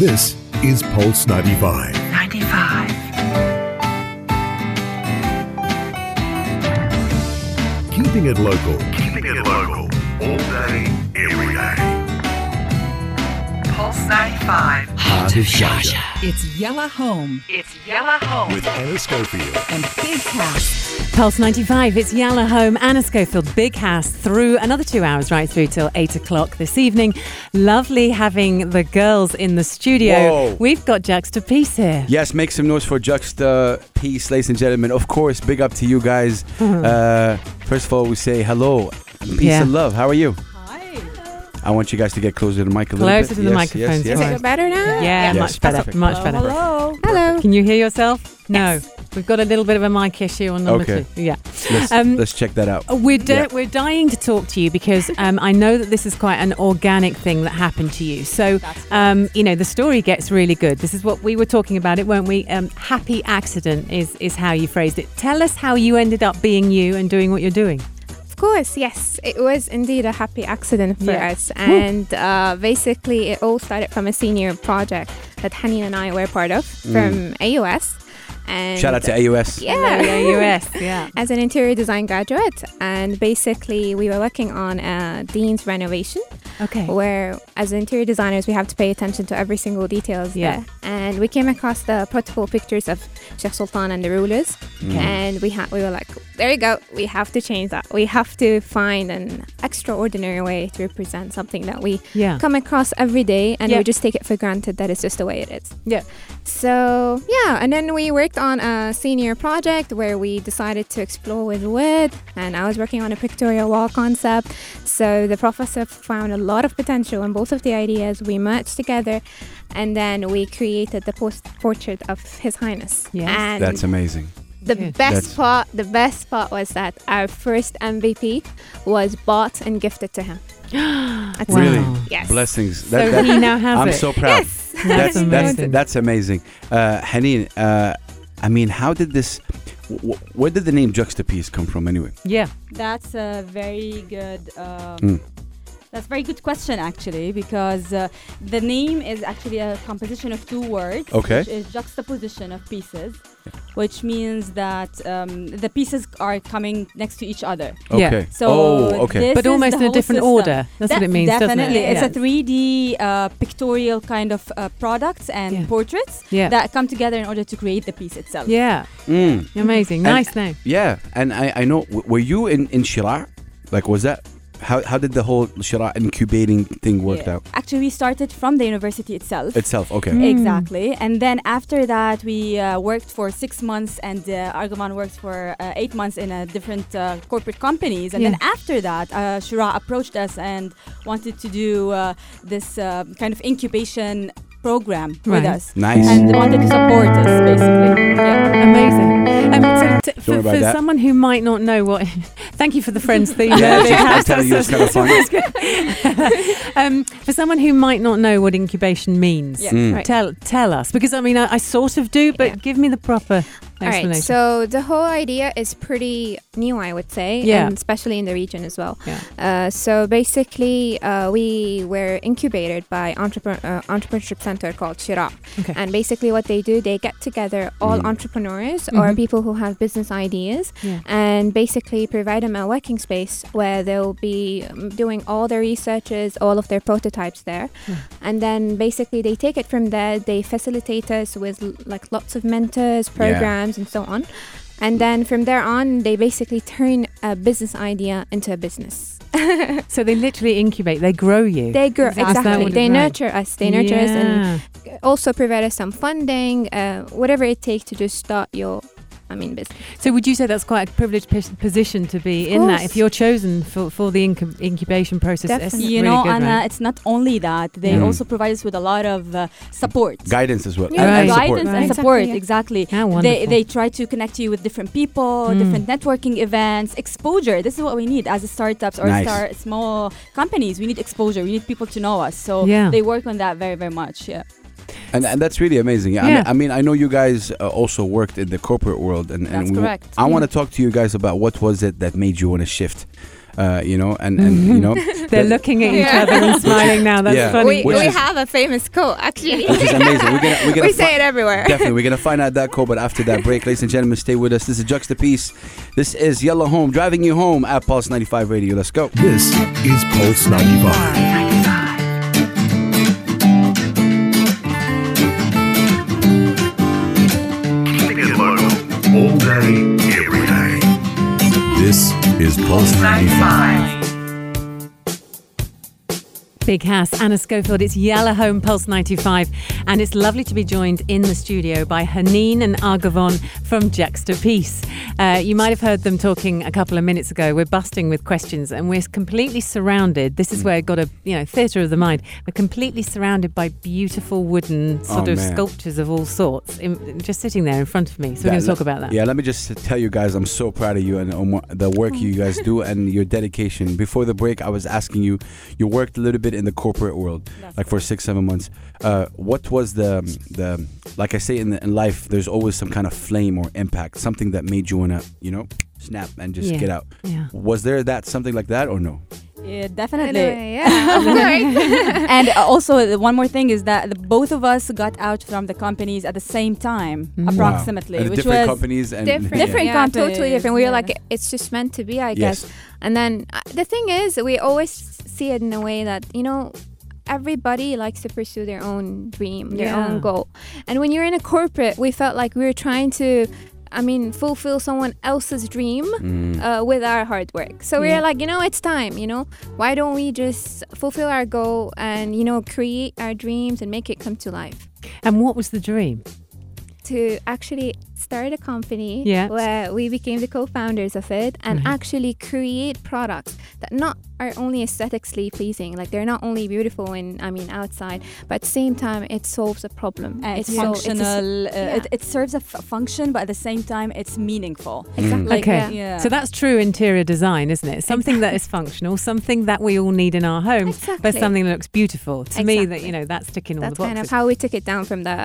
This is Pulse 95. 95. Keeping it local. Keeping it local. All day, every day. Pulse 95. Heart of Sharjah. It's Yalla Home It's Yalla Home. With Anna Schofield. and Big Cast. Pulse 95, it's Yalla Home, Anna Schofield, Big Hass, through another two hours, right through till 8 o'clock this evening. Lovely having the girls in the studio. Whoa. We've got Juxtapiece here. Yes, make some noise for Juxta Peace, ladies and gentlemen. Of course, big up to you guys. uh, first of all, we say hello, peace Yeah. and love. How are you? I want you guys to get closer to the mic a little bit. Closer to the Yes, microphone, Yes, yes. sorry. it better now? Yeah, Yes, much better, perfect. much better. Hello. Hello. Can you hear yourself? No. We've got a little bit of a mic issue on number Okay. two. Yeah. Let's, Um, let's check that out. We're, di- Yeah. we're dying to talk to you because um, I know that this is quite an organic thing that happened to you. So, um, you know, the story gets really good. This is what we were talking about it, weren't we? Um, happy accident is, is how you phrased it. Tell us how you ended up being you and doing what you're doing. Of course, yes. It was indeed a happy accident for Yeah. us. And uh, basically, it all started from a senior project that Hani and I were part of from AUS. And Mm. Shout out to AUS. Yeah. US, yeah. As an interior design graduate, and basically, we were working on a dean's renovation. Okay. where as interior designers we have to pay attention to every single details Yeah. there. And we came across the protocol pictures of Sheikh Sultan and the rulers, Mm. and we had we were like, there you go, we have to change that. We have to find an extraordinary way to represent something that we Yeah. come across every day, and Yeah. we just take it for granted that it's just the way it is. Yeah. So yeah, and then we worked on a senior project where we decided to explore with wood, and I was working on a pictorial wall concept. So the professor found a lot of potential in both of the ideas. We merged together, and then we created the post portrait of His Highness. Yes. and That's amazing. The Good. best That's- part. The best part was that our first MVP was bought and gifted to him. That's Wow. Really? Yes. Blessings. So he now has I'm it. so proud. Yes. That's That's, that's, amazing. that's amazing. Uh, Haneen, uh, I mean, how did this, w- w- where did the name Juxtapiece come from anyway? Yeah. That's a very good. Um, Mm. That's a very good question, actually, because uh, the name is actually a composition of two words, Okay. which is juxtaposition of pieces, which means that um, the pieces are coming next to each other. Yeah. Okay. So oh, okay. But almost in a different system. order. That's what it means, doesn't it? Definitely, it's Yeah. a 3D uh, pictorial kind of uh, products and Yeah. portraits Yeah. that come together in order to create the piece itself. Yeah. Mm. Amazing. And- Nice name. Yeah, and I, I know. w- Were you in in Sheraa? Like, was that how how did the whole Sheraa incubating thing work Yeah. out Actually, we started from the university itself. itself? Okay. Mm. Exactly. And then after that, we uh, worked for six months, and uh, Argoman worked for uh, eight months in uh, different uh, corporate companies. And then after that, uh, Sheraa approached us and wanted to do uh, this uh, kind of incubation program with us. Nice. And they wanted to support us, basically. Yeah. Amazing. Um, so t- for, for someone who might not know what, thank you for the friends theme. Yeah, there, Big just- I'm telling you, it's kind of funny. um, for someone who might not know what incubation means, Yeah. Mm. Right. tell tell us because I mean I, I sort of do, but Yeah. give me the proper All explanation. right. So the whole idea is pretty new, I would say, Yeah. and especially in the region as well. Yeah. Uh, so basically, uh, we were incubated by entrepreneur uh, entrepreneurship center called Sheraa, Okay. and basically what they do, they get together all Mm. entrepreneurs or Mhm. people who have business ideas, Yeah. and basically provide them a working space where they'll be doing all their researches, all of their prototypes there, Yeah. and then basically they take it from there. They facilitate us with like lots of mentors, programs, and so on. And then from there on, they basically turn a business idea into a business. So they literally incubate, they grow you. They grow exactly. They right. nurture us. They nurture us and also provide us some funding, uh, whatever it takes to just start your, I mean, business. So would you say that's quite a privileged position to be in that if you're chosen for, for the incu- incubation process? Definitely. You really know, good, Anna, right? it's not only that, they Mm. also provide us with a lot of uh, support. Guidance as well. Yeah. And, and Right. support. guidance Right. and support Exactly, yeah. exactly they, they try to connect you with different people Mm. different networking events exposure this is what we need as startups or Nice. star, small companies we need exposure we need people to know us so Yeah. they work on that very very much yeah And, and that's really amazing. Yeah. I, mean, I mean, I know you guys uh, also worked in the corporate world, and, and That's we, correct. I want to talk to you guys about what was it that made you want to shift uh, you know, and, and you know, They're that- looking at each Yeah. other and smiling now. That's Yeah. funny. we, we is- have a famous quote actually. which is amazing. We're gonna, we're gonna we fi- say it everywhere. Definitely, we're gonna find out that quote. but after that break, ladies and gentlemen, stay with us. This is Juxtapiece. This is Yalla Home, driving you home at Pulse 95 Radio. Let's go. This is Pulse 95. 95. All day, every day. This is Pulse 95. 95. Big Hass, Anna Schofield. It's Yalla Home Pulse 95, and it's lovely to be joined in the studio by Haneen and Argavon from Juxtapiece. Uh, you might have heard them talking a couple of minutes ago. We're busting with questions, and we're completely surrounded. This is where it got a you know theatre of the mind. We're completely surrounded by beautiful wooden sort Oh, of man. sculptures of all sorts, in, just sitting there in front of me. So we're going to talk about that. Yeah, let me just tell you guys, I'm so proud of you and um, the work you guys do and your dedication. Before the break, I was asking you, you worked a little bit in the corporate world, like for six, seven months. Uh, what was the the like I say in, the, in life? There's always some kind of flame or impact, something that made you wanna, you know, snap and just Yeah. get out. Yeah. Was there that something like that or no? Yeah, definitely. Anyway, yeah, of and uh, also, one more thing is that the, both of us got out from the companies at the same time, Mm. approximately, And the which different was companies and different. Different yeah, companies, totally different. We were like, it's just meant to be, I Yes. guess. And then uh, the thing is, we always see it in a way that you know. Everybody likes to pursue their own dream, their Yeah. own goal. And when you're in a corporate, we felt like we were trying to, I mean, fulfill someone else's dream Mm. uh, with our hard work. So we Yeah. were like, you know, it's time, you know, why don't we just fulfill our goal and, you know, create our dreams and make it come to life? And what was the dream? To actually start a company Yeah. where we became the co-founders of it and Mhm. actually create products that not are only aesthetically pleasing like they're not only beautiful in i mean outside but at the same time it solves a problem and it's so- a s- functional. uh, yeah. it, it serves a f- function, but at the same time, it's meaningful. exactly Mm. like, Okay. yeah. Yeah. So that's true interior design, isn't it? Something that is functional, something that we all need in our homes, but something that looks beautiful. To me, that you know, that's ticking all that's the kind of how we took it down from the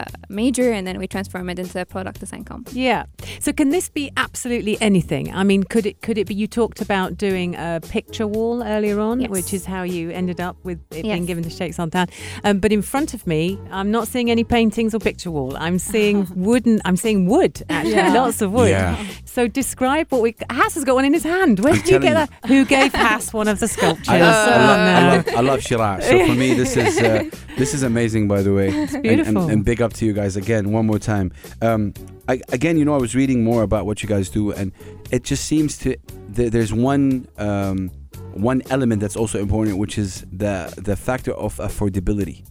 major and then we transformed it into a product design company yeah. So can this be absolutely anything? I mean, could it could it be? You talked about doing a picture wall earlier on, Yes. which is how you ended up with it being given to Sheikh Sultan. Um, but in front of me, I'm not seeing any paintings or picture wall. I'm seeing wooden. I'm seeing wood. Actually, Yeah. lots of wood. Yeah. So describe what we. Hass has got one in his hand. Where I'm did you get telling that? Who gave Hass one of the sculptures? I love, I love, I Oh, love, I love Sheraa. So for me, this is uh, this is amazing, by the way. It's beautiful. And, and, big up to you guys again, one more time. Um, I, again, you know, I was reading more about what you guys do, and it just seems to th- there's one um, one element that's also important, which is the the factor of affordability.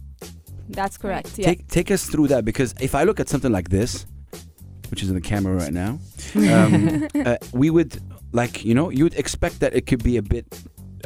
That's correct. Yeah. Take take us through that because if I look at something like this, which is in the camera right now, um, uh, we would like you know you would expect that it could be a bit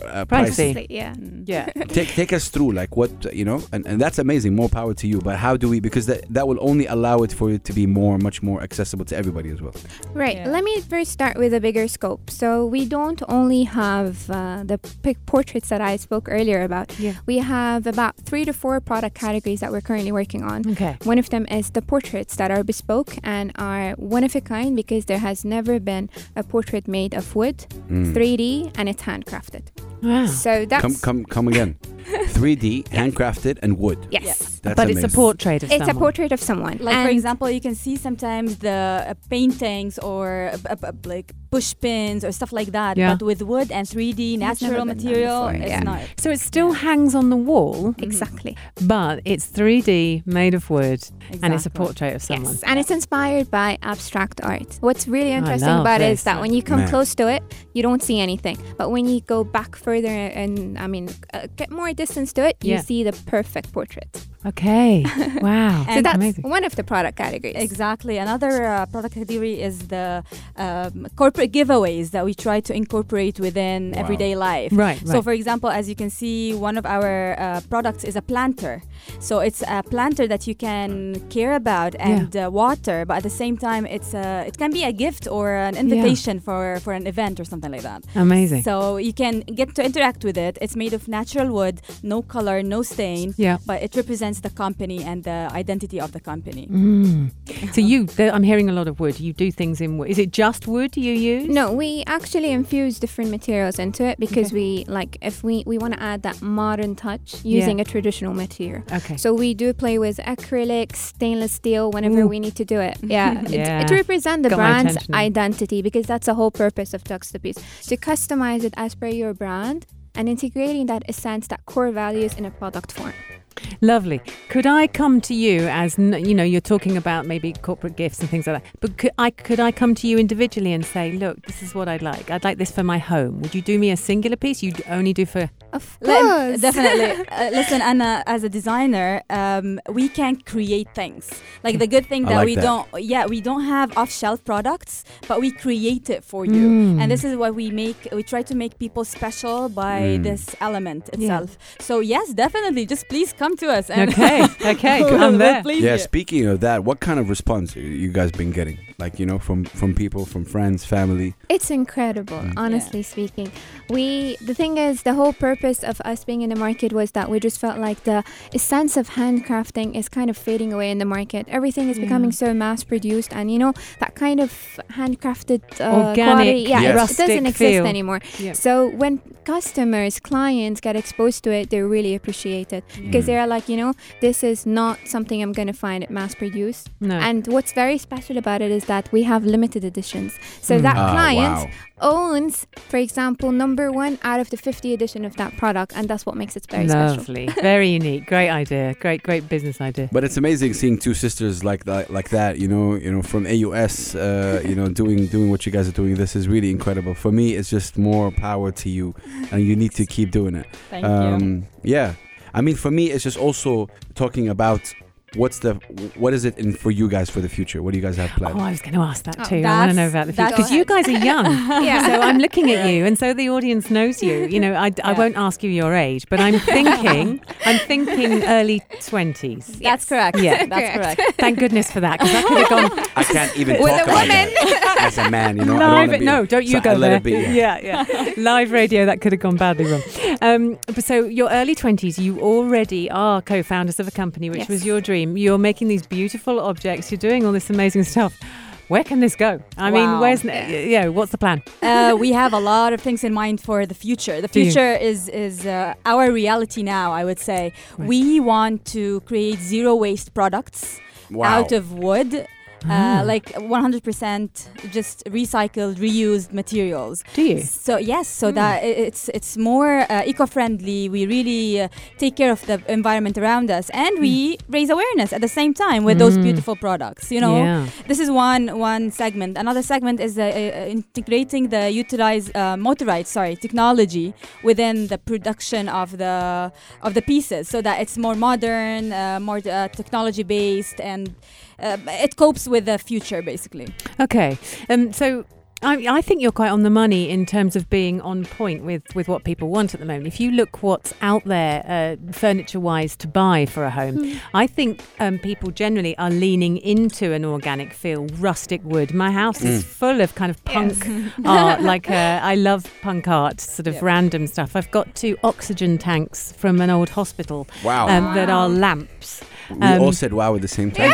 uh, Pricey. Like, yeah Mm. Yeah. take take us through like what you know and, and that's amazing more power to you but how do we because that that will only allow it for it to be more much more accessible to everybody as well Right. Yeah. Let me first start with a bigger scope. So we don't only have uh, the pic- portraits that I spoke earlier about. Yeah. We have about three to four product categories that we're currently working on. Okay. One of them is the portraits that are bespoke and are one of a kind because there has never been a portrait made of wood, Mm. 3D, and it's handcrafted. Wow. So that's come come come again 3d handcrafted and wood yes. Yes. that's but it's a portrait of It's a someone. portrait of someone. Like for example, you can see sometimes the uh, paintings or uh, uh, uh, like push pins or stuff like that, Yeah. but with wood and 3D natural never been done material, before, it's yeah. not. So it still hangs on the wall, Exactly. but it's 3D, made of wood, and it's a portrait of someone. Yes, and it's inspired by abstract art. What's really interesting love about it this. is that when you come Man. close to it, you don't see anything. But when you go back further and, I mean, uh, get more distance to it, you Yeah. see the perfect portrait. Okay. Wow. so that's amazing. one of the product categories. Exactly. Another uh, product category is the um, corporate giveaways that we try to incorporate within Wow. everyday life. Right. So, right. for example, as you can see, one of our uh, products is a planter. So it's a planter that you can care about and uh, water, but at the same time, it's a, it can be a gift or an invitation for, for an event or something like that. Amazing. So you can get to interact with it. It's made of natural wood, no color, no stain, yeah. but it represents represents the company and the identity of the company. Mm. So you, there, I'm hearing a lot of wood. You do things in wood. Is it just wood you use? No, we actually infuse different materials into it because we like if we we want to add that modern touch using a traditional material. Okay. So we do play with acrylic, stainless steel whenever Ooh. we need to do it. Yeah, Yeah. It, to represent the Got brand's identity because that's the whole purpose of Juxtapiece to customize it as per your brand and integrating that essence, that core values in a product form. Lovely. Could I come to you as you know? You're talking about maybe corporate gifts and things like that. But could I could I come to you individually and say, look, this is what I'd like. I'd like this for my home. Would you do me a singular piece? You only do for Of Let- course, definitely. uh, listen, Anna, as a designer, um, we can create things. Like the good thing that like we that. don't, yeah, we don't have off-shelf products, but we create it for you. Mm. And this is what we make. We try to make people special by Mm. this element Yeah. itself. So yes, definitely. Just please come to us. And okay, okay, we'll- there. Yeah, speaking of that, what kind of response you- you guys been getting? Like, you know, from from people, from friends, family? It's incredible, Mm. honestly speaking. We the thing is the whole purpose of us being in the market was that we just felt like the sense of handcrafting is kind of fading away in the market. Everything is Yeah. becoming so mass produced and you know that kind of handcrafted uh, Organic, quality, yeah, Yes. it- it, doesn't exist feel. anymore. Yeah. So when customers, clients get exposed to it, they really appreciate it because Mm. they're like, you know, this is not something I'm going to find at mass produced. No. And what's very special about it is that we have limited editions. So Mm. that Ah, client wow. owns, for example, number one out of the 50 edition of that product, and that's what makes it very special. Very unique, great idea, great, great business idea. But it's amazing seeing two sisters like that, like that. You know, you know, from AUS, uh, you know, doing doing what you guys are doing. This is really incredible. For me, it's just more power to you, and you need to keep doing it. Thank you. Um, yeah, I mean, for me, it's just also talking about what's the what is it in for you guys for the future? What do you guys have planned? Oh, I was going to ask that Oh, too. I want to know about the future because you guys are young. Yeah. So I'm looking at you, and so the audience knows you. You know, I, I won't ask you your age, but I'm thinking, I'm thinking early twenties. That's correct. Yeah. that's correct. Thank goodness for that, because that could have gone I can't even With talk a about woman. that as a man. You know, I don't live. wanna be- no, don't you so go I there. it be. yeah, yeah. Live radio that could have gone badly wrong. Um, but so your early twenties, you already are co-founders of a company, which Yes. was your dream. You're making these beautiful objects. You're doing all this amazing stuff. Where can this go? I mean, where's yeah? What's the plan? uh, we have a lot of things in mind for the future. The future is is uh, our reality now. I would say Right. we want to create zero waste products Wow. out of wood. Ah. Uh, like 100% just recycled, reused materials. Do you? So yes, Hmm. so that it's it's more uh, eco-friendly. We really uh, take care of the environment around us, and we raise awareness at the same time with those Mm. beautiful products. You know, Yeah. this is one one segment. Another segment is uh, uh, integrating the utilized uh, motorized sorry technology within the production of the of the pieces, so that it's more modern, uh, more uh, technology based, and it copes with the future basically. Okay. Um, so I, I think you're quite on the money in terms of being on point with, with what people want at the moment. If you look what's out there uh, furniture wise to buy for a home, Hmm. I think um, people generally are leaning into an organic feel, rustic wood. My house is full of kind of punk art. Like uh, I love punk art, sort of Yeah. random stuff. I've got two oxygen tanks from an old hospital Wow. um, that are lamps. we um, all said wow at the same time.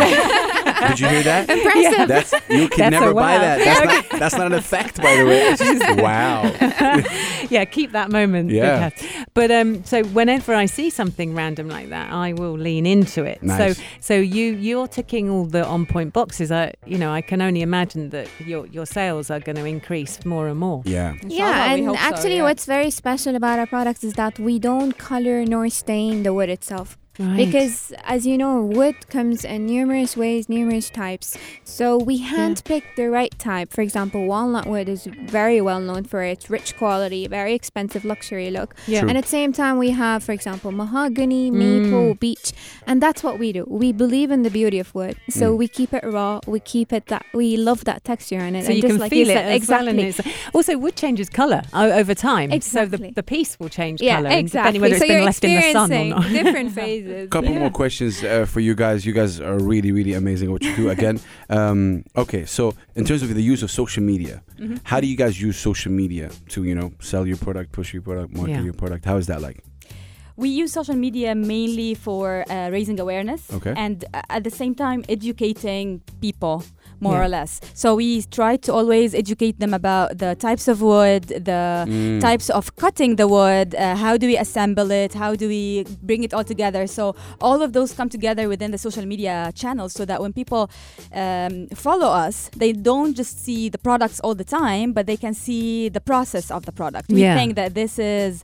Did you hear that? Impressive. That's you can That's never buy wow. that. That's not that's not an effect, by the way. It's just wow. yeah, keep that moment. Yeah. hat. But um, so whenever I see something random like that, I will lean into it. Nice. So so you you're ticking all the on point boxes. I you know I can only imagine that your your sales are going to increase more and more. Yeah. Inshallah, Yeah, and hope so, actually, yeah. what's very special about our products is that we don't color nor stain the wood itself. Right. Because, as you know, wood comes in numerous ways, numerous types. So we handpick the right type. For example, walnut wood is very well known for its rich quality, very expensive luxury look. yeah. True. And at the same time, we have, for example, mahogany, maple, Mm. beech, and that's what we do. We believe in the beauty of wood, so Mm. we keep it raw. We keep it that we love that texture in it. so and you just can like feel you it said, as exactly. well, also wood changes color over time. Exactly. So the, the piece will change yeah, color, exactly. depending whether so it's been you're left in the sun or not. different phases. couple Yeah. more questions uh, for you guys. You guys are really, really amazing at what you do. Again, um, okay. So, in terms of the use of social media, Mhm. how do you guys use social media to, you know, sell your product, push your product, market Yeah. your product? How is that like? we use social media mainly for uh, raising awareness Okay. and uh, at the same time educating people more Yeah. or less. So we try to always educate them about the types of wood, the Mm. types of cutting the wood, uh, how do we assemble it, how do we bring it all together. So all of those come together within the social media channels so that when people um, follow us, they don't just see the products all the time, but they can see the process of the product. We Yeah. think that this is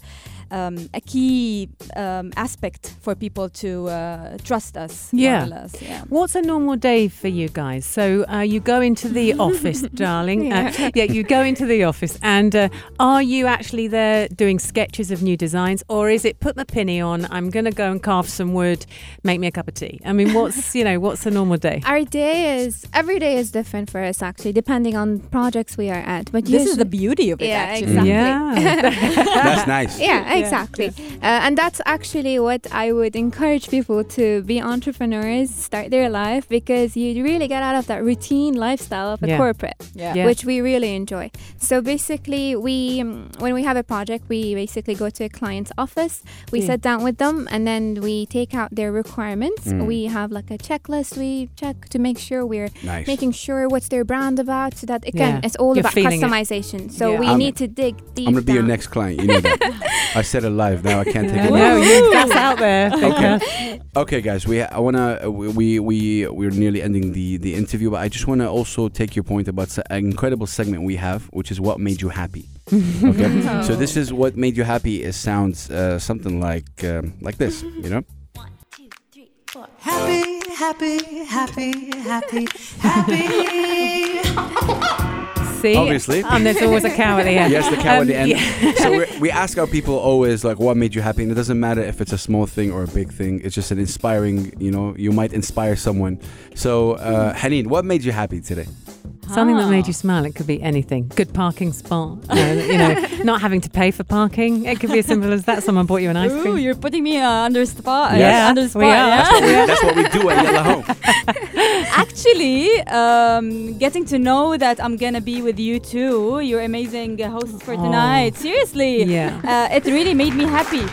um, a key um, aspect for people to uh, trust us. Yeah. or less, yeah. What's a normal day for you guys? So uh, you go into the office, darling. Uh, yeah, you go into the office, and uh, are you actually there doing sketches of new designs, or is it put my penny on? I'm going to go and carve some wood, make me a cup of tea. I mean, what's you know, what's a normal day? Our day is every day is different for us actually, depending on projects we are at. But This is the beauty of it, Yeah, actually. exactly. Yeah. That's nice. yeah, exactly. Uh, and that's actually what I would encourage people to be entrepreneurs, start their life because you really get out of that routine lifestyle of a Yeah. corporate, Yeah. Yeah. which we really enjoy. So basically, we um, when we have a project, we basically go to a client's office, we Yeah. sit down with them, and then we take out their requirements. Mm. We have like a checklist we check to make sure we're Nice. making sure what's their brand about so that again Yeah. it's all You're about feeling it. customization so Yeah. we I'm- need to dig deep I'm gonna be your next client. You know that. I said it live. Now I can't take it. know back. you, that's out there. Okay. Okay, guys, we I wanna we we we we're nearly ending the the interview, but I just wanna also take your point about an incredible segment we have, which is what made you happy. Okay, so this is what made you happy. It sounds uh, something like um, like this, you know? One, two, three, four. Happy, happy, happy, happy, happy. See, Obviously. and there's always a cow at the end. Yes, the cow at Um, the end. yeah. so we ask our people always like, what made you happy? And it doesn't matter if it's a small thing or a big thing. It's just an inspiring, you know, you might inspire someone. So, uh, Haneen, what made you happy today? Something that made Ah. you smile. It could be anything. Good parking spot. Uh, you know, not having to pay for parking. It could be as simple as that. Someone bought you an ice Ooh, cream. you're putting me uh, under spot. Yeah, under we spot. are. yeah? That's what we, that's what we do at Yalla Home. Actually, um, getting to know that I'm gonna be with you too. You're amazing uh, hosts for Oh. tonight. Seriously, Yeah. uh, it really made me happy.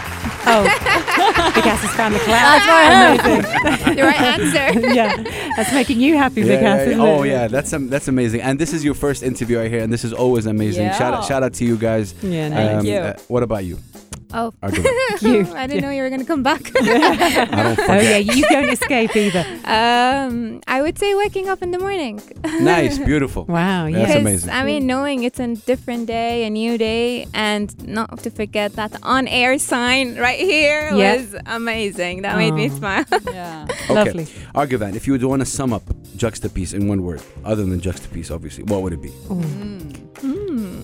Oh, Big Hass has found the cloud. That's right. Amazing. the right answer yeah, that's making you happy, Big Yeah, Hass. yeah, yeah. Oh it? yeah, that's um, that's amazing. And this is your first interview right here, and this is always amazing. Shout out, shout out to you guys. Yeah, no, Thank you. uh, what about you? Oh Argument. you. I didn't know you were gonna come back I Oh yeah, you don't escape either. um I would say waking up in the morning Nice, beautiful. Wow, yeah. That's amazing. I mean knowing it's a different day a new day and not to forget that on air sign right here Yeah. was amazing that made me Oh. smile yeah. Okay. Lovely. Argivan, if you would want to sum up juxtapiece in one word, other than juxtapiece, obviously, what would it be? Hmm.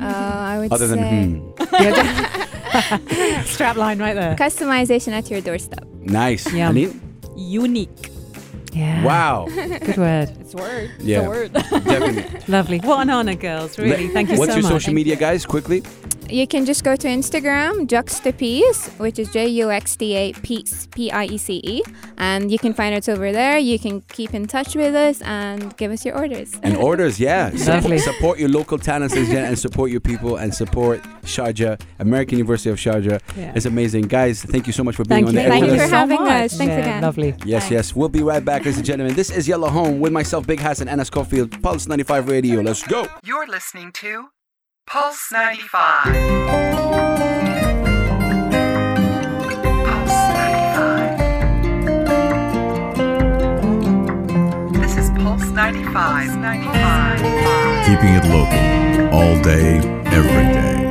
Uh, I would Other say than hmm. Strap line right there. customization at your doorstep. Nice. Yum. Haneen? Unique. Yeah. Wow. Good word. It's a word. Yeah. It's a word. Definitely. Lovely. What an honor, girls. Really. Le- Thank you What's so much. What's your much. social media, guys? Quickly. You can just go to Instagram, Juxtapiece, which is J U X T A Piece, P I E C E. And you can find us over there. You can keep in touch with us and give us your orders. And orders, yeah. Lovely. Support, support your local talents ladies and gentlemen, support your people and support Sharjah, American University of Sharjah. Yeah. It's amazing. Guys, thank you so much for being Thank on you. the air Thank with you us. for having much. us. Thanks Yeah, again. Lovely. Yes, yes. We'll be right back, ladies and gentlemen. This is Yalla Home with myself, Big Hassan, Anna Schofield, Pulse 95 Radio. Let's go. You're listening to Pulse 95. Pulse 95. This is Pulse 95. 95. Keeping it local all day, every day.